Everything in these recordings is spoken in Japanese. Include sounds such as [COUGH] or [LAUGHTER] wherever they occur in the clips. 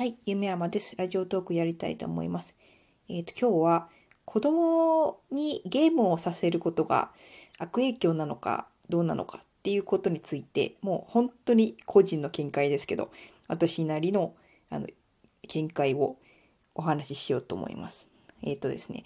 はい、夢山です。ラジオトークやりたいと思います。えっ、と、今日は子供にゲームをさせることが悪影響なのかどうなのかっていうことについて、もう本当に個人の見解ですけど、私なりのあの見解をお話ししようと思います。えっ、とですね、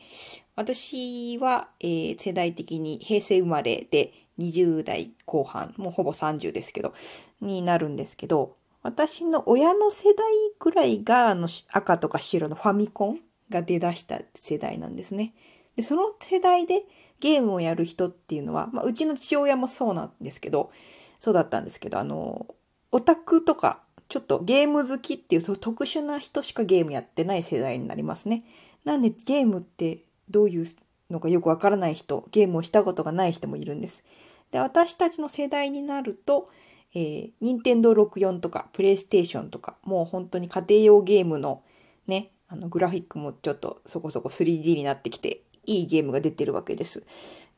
私は、えー世代的に平成生まれで20代後半、もうほぼ30ですけど、になるんですけど、私の親の世代ぐらいがあの赤とか白のファミコンが出だした世代なんですね。で、その世代でゲームをやる人っていうのは、まあ、うちの父親もそうなんですけど、そうだったんですけど、あの、オタクとか、ちょっとゲーム好きっていうそう特殊な人しかゲームやってない世代になりますね。なんでゲームってどういうのかよくわからない人、ゲームをしたことがない人もいるんです。で、私たちの世代になると、えー、任天堂64とか、プレイステーションとか、もう本当に家庭用ゲームのね、あのグラフィックもちょっとそこそこ 3D になってきて、いいゲームが出てるわけです。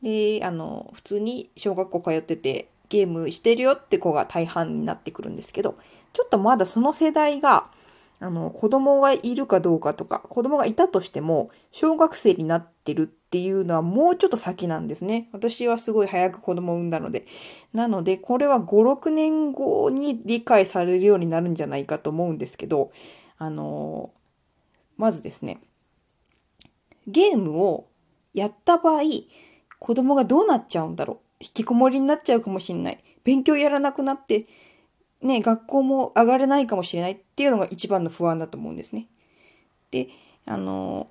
で、あの、普通に小学校通ってて、ゲームしてるよって子が大半になってくるんですけど、ちょっとまだその世代が、あの、子供がいるかどうかとか、子供がいたとしても、小学生になってるっていうのはもうちょっと先なんですね。私はすごい早く子供を産んだので。なので、これは5、6年後に理解されるようになるんじゃないかと思うんですけど、あの、まずですね、ゲームをやった場合、子供がどうなっちゃうんだろう。引きこもりになっちゃうかもしれない。勉強やらなくなって、ね、学校も上がれないかもしれないっていうのが一番の不安だと思うんですね。で、あの、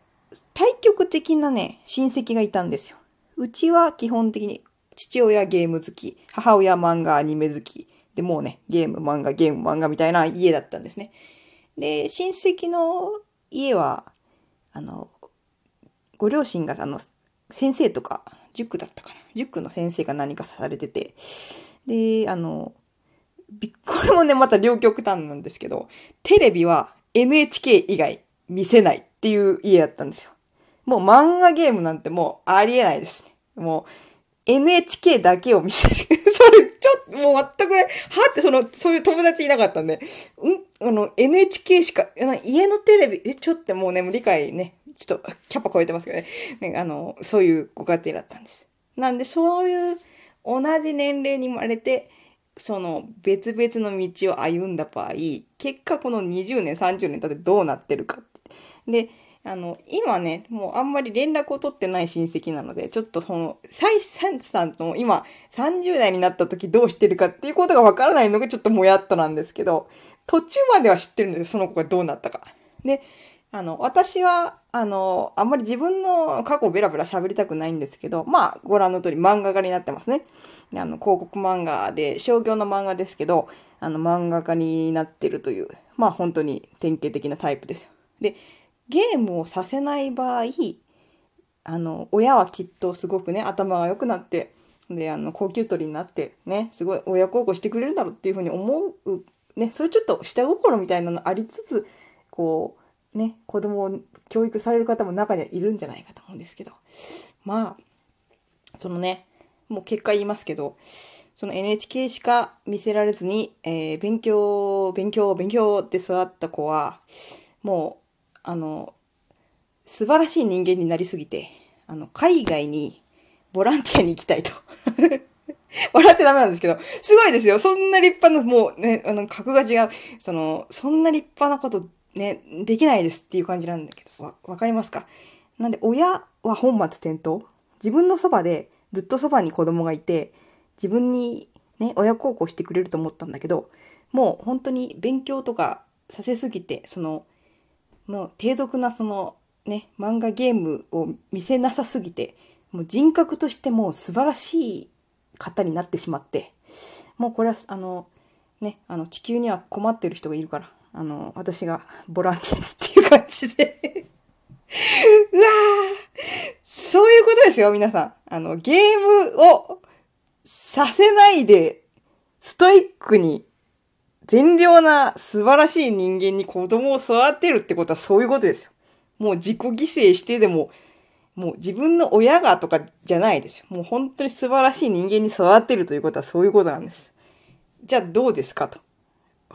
対極的なね、親戚がいたんですよ。うちは基本的に父親ゲーム好き、母親漫画アニメ好き、でもうね、ゲーム漫画ゲーム漫画みたいな家だったんですね。で、親戚の家は、あの、ご両親があの、先生とか、塾だったかな。塾の先生が何かされてて、で、あの、[LAUGHS] これもね、また両極端なんですけど、テレビは NHK 以外見せないっていう家だったんですよ。もう漫画ゲームなんてもうありえないですね。もう NHK だけを見せる。[LAUGHS] それちょっともう全くね、はってその、そういう友達いなかったんで、ん？あの NHK しか、家のテレビ、え、ちょっともうね、もう理解ね、ちょっとキャパ超えてますけどね。ねあの、そういうご家庭だったんです。なんでそういう同じ年齢に生まれて、その別々の道を歩んだ場合、結果この20年、30年経ってどうなってるかって。で、あの、今ね、もうあんまり連絡を取ってない親戚なので、ちょっとその、サイサンさんと今30代になった時どうしてるかっていうことがわからないのがちょっともやっとなんですけど、途中までは知ってるんですよ、その子がどうなったか。で、あの、私は、あの、あんまり自分の過去をベラベラ喋りたくないんですけど、まあ、ご覧の通り漫画家になってますね。あの、広告漫画で、商業の漫画ですけど、あの、漫画家になってるという、まあ、本当に典型的なタイプですよ。で、ゲームをさせない場合、あの、親はきっとすごくね、頭が良くなって、で、あの、高級取りになって、ね、すごい親孝行してくれるだろうっていうふうに思う、ね、そういうちょっと下心みたいなのありつつ、こう、ね、子供を教育される方も中にはいるんじゃないかと思うんですけど、まあ、そのね、もう結果言いますけど、その NHK しか見せられずに、えー勉強、勉強、勉強って育った子は、もう、あの、素晴らしい人間になりすぎて、あの、海外にボランティアに行きたいと。[LAUGHS] 笑ってダメなんですけど、すごいですよ。そんな立派な、もうね、あの、格が違う。その、そんな立派なことね、できないですっていう感じなんだけど、わ、わかりますか？なんで、親は本末転倒。自分のそばで、ずっとそばに子供がいて、自分にね、親孝行してくれると思ったんだけど、もう本当に勉強とかさせすぎて、その、もう低俗なそのね、漫画ゲームを見せなさすぎて、もう人格としてもう素晴らしい方になってしまって、もうこれはあの、ね、あの地球には困ってる人がいるから、あの、私がボランティアっていう感じで。[LAUGHS] うわーそういうことですよ、皆さん。あの、ゲームをさせないで、ストイックに善良な素晴らしい人間に子供を育てるってことはそういうことですよ。もう自己犠牲してでも、もう自分の親がとかじゃないですよ。もう本当に素晴らしい人間に育てるということはそういうことなんです。じゃあどうですかと。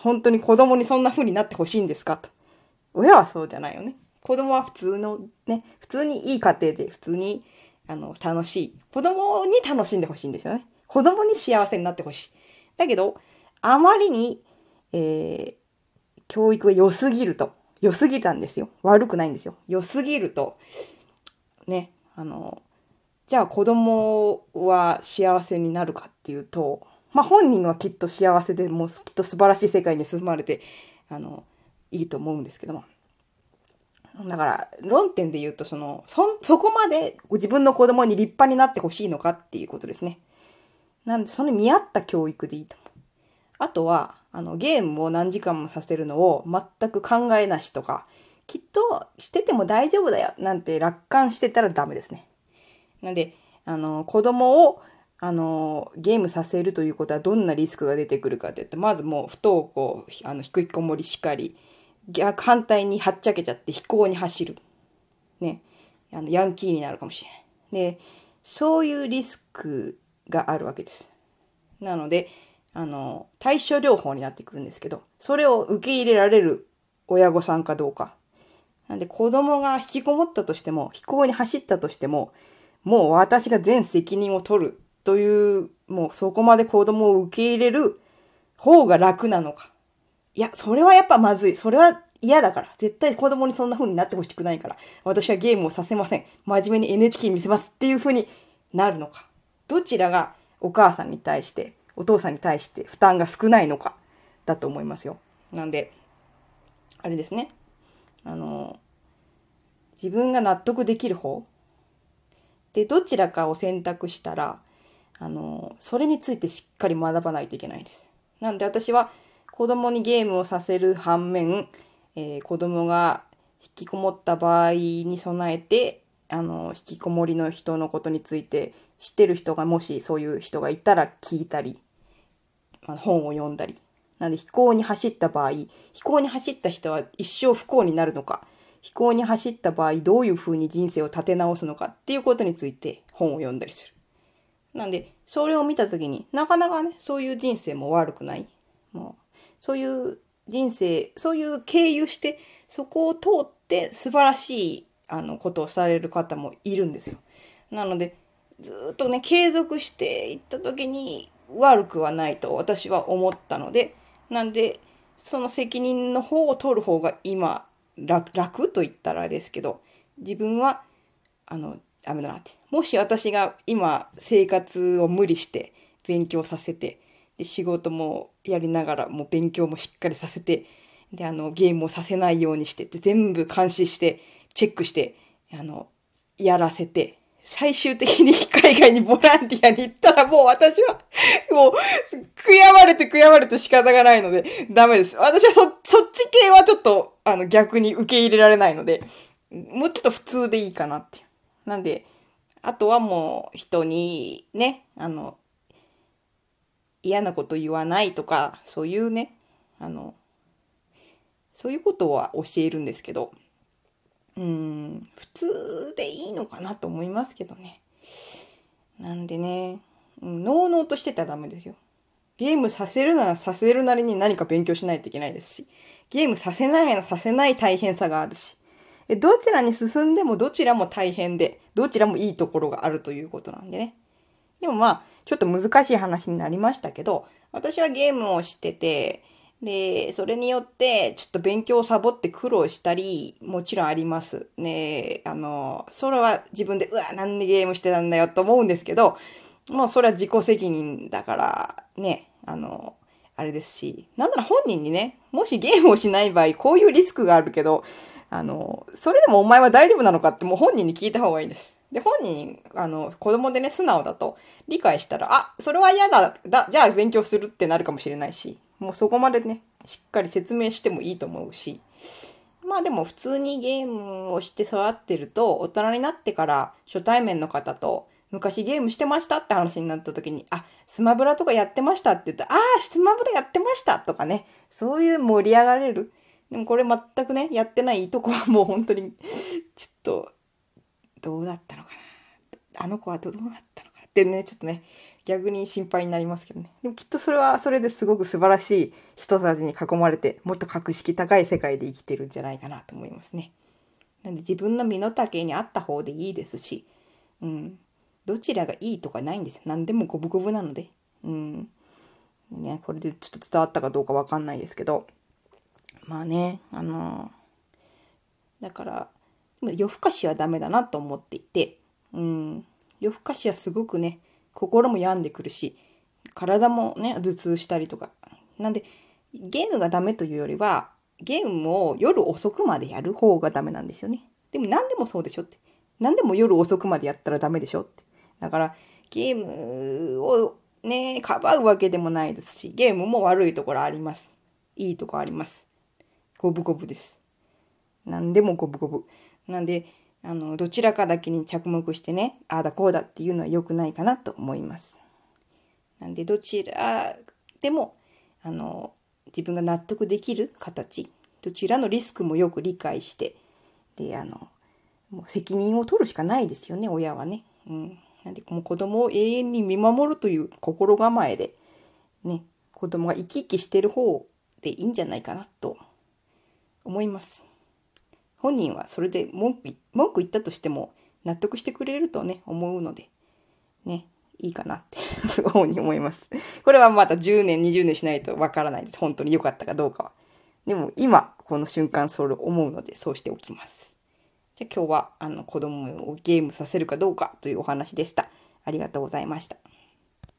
本当に子供にそんな風になってほしいんですかと。親はそうじゃないよね。子供は普通のね、普通にいい家庭で普通にあの楽しい。子供に楽しんでほしいんですよね。子供に幸せになってほしい。だけど、あまりに、えー、教育が良すぎると、良すぎたんですよ。悪くないんですよ。良すぎると、ね、あの、じゃあ子供は幸せになるかっていうと、まあ本人はきっと幸せでもうきっと素晴らしい世界に進まれて、あの、いいと思うんですけども。だから、論点で言うと、その、そ、そこまで自分の子供に立派になってほしいのかっていうことですね。なんで、その見合った教育でいいと思う。あとは、あの、ゲームを何時間もさせるのを全く考えなしとか、きっとしてても大丈夫だよなんて楽観してたらダメですね。なんで、あの、子供を、あの、ゲームさせるということはどんなリスクが出てくるかって言って、まずもう不登校、あの、引きこもりしかり、逆反対にはっちゃけちゃって飛行に走る。ね。あの、ヤンキーになるかもしれない。で、そういうリスクがあるわけです。なので、あの、対処療法になってくるんですけど、それを受け入れられる親御さんかどうか。なんで子供が引きこもったとしても、飛行に走ったとしても、もう私が全責任を取るという、もうそこまで子供を受け入れる方が楽なのか。いや、それはやっぱまずい。それは嫌だから。絶対子供にそんな風になってほしくないから。私はゲームをさせません。真面目に NHK 見せますっていう風になるのか。どちらがお母さんに対して、お父さんに対して負担が少ないのかだと思いますよ。なんで、あれですね。あの、自分が納得できる方で、どちらかを選択したら、あの、それについてしっかり学ばないといけないです。なんで私は子供にゲームをさせる反面、えー、子供が引きこもった場合に備えて、あの、引きこもりの人のことについて知ってる人がもしそういう人がいたら聞いたり、あの本を読んだり。なんで飛行に走った場合、飛行に走った人は一生不幸になるのか、飛行に走った場合どういうふうに人生を立て直すのかっていうことについて本を読んだりする。なんで、それを見たときになかなかね、そういう人生も悪くない。もうそういう人生、そういう経由して、そこを通って素晴らしいあのことをされる方もいるんですよ。なので、ずっとね、継続していった時に悪くはないと私は思ったので、なんで、その責任の方を取る方が今楽、楽と言ったらですけど、自分は、あの、ダメだなって。もし私が今生活を無理して勉強させて、で仕事もやりながらもう勉強もしっかりさせてであのゲームをさせないようにしてって全部監視してチェックしてあのやらせて最終的に [LAUGHS] 海外にボランティアに行ったらもう私はもう悔やまれて悔やまれて仕方がないのでダメです。私はそ、そっち系はちょっとあの逆に受け入れられないのでもうちょっと普通でいいかなって。なんであとはもう人にねあの嫌なこと言わないとか、そういうね、あの、そういうことは教えるんですけど、うん、普通でいいのかなと思いますけどね。なんでね、のうのうとしてたらダメですよ。ゲームさせるならさせるなりに何か勉強しないといけないですし、ゲームさせないならさせない大変さがあるし、どちらに進んでもどちらも大変で、どちらもいいところがあるということなんでね。でもまあ、ちょっと難しい話になりましたけど、私はゲームをしてて、で、それによって、ちょっと勉強をサボって苦労したり、もちろんあります。ねあの、それは自分で、うわ、なんでゲームしてたんだよと思うんですけど、もうそれは自己責任だから、ね、あの、あれですし、なんなら本人にね、もしゲームをしない場合、こういうリスクがあるけど、あの、それでもお前は大丈夫なのかってもう本人に聞いた方がいいです。で、本人、あの、子供でね、素直だと理解したら、あ、それは嫌だ、だ、じゃあ勉強するってなるかもしれないし、もうそこまでね、しっかり説明してもいいと思うし、まあでも普通にゲームをして育ってると、大人になってから初対面の方と、昔ゲームしてましたって話になった時に、あ、スマブラとかやってましたって言ったら、ああ、スマブラやってましたとかね、そういう盛り上がれる。でもこれ全くね、やってないとこはもう本当に、ちょっと、どうだったのかな。あの子はどうなったのかなってってね、ちょっとね、逆に心配になりますけどね。でもきっとそれはそれですごく素晴らしい人たちに囲まれて、もっと格式高い世界で生きてるんじゃないかなと思いますね。なんで自分の身の丈に合った方でいいですし、うん。どちらがいいとかないんですよ。何でも五分五分なので。うん。ね、これでちょっと伝わったかどうかわかんないですけど。まあね、あのー、だから、夜更かしはダメだなと思っていて、うん。夜更かしはすごくね、心も病んでくるし、体もね、頭痛したりとか。なんで、ゲームがダメというよりは、ゲームを夜遅くまでやる方がダメなんですよね。でも何でもそうでしょって。何でも夜遅くまでやったらダメでしょって。だから、ゲームをね、かばうわけでもないですし、ゲームも悪いところあります。いいとこあります。五分五分です。何でも五分五分。なんで、あの、どちらかだけに着目してね、ああだこうだっていうのは良くないかなと思います。なんで、どちらでも、あの、自分が納得できる形、どちらのリスクもよく理解して、で、あの、もう責任を取るしかないですよね、親はね。うん。なんで、もう子供を永遠に見守るという心構えで、ね、子供が生き生きしてる方でいいんじゃないかなと思います。本人はそれで文句文句言ったとしても納得してくれるとね、思うので、ね、いいかなって [LAUGHS] ふうに思います。これはまた10年、20年しないとわからないです。本当に良かったかどうかは。でも今、この瞬間それ思うので、そうしておきます。じゃ今日はあの子供をゲームさせるかどうかというお話でした。ありがとうございました。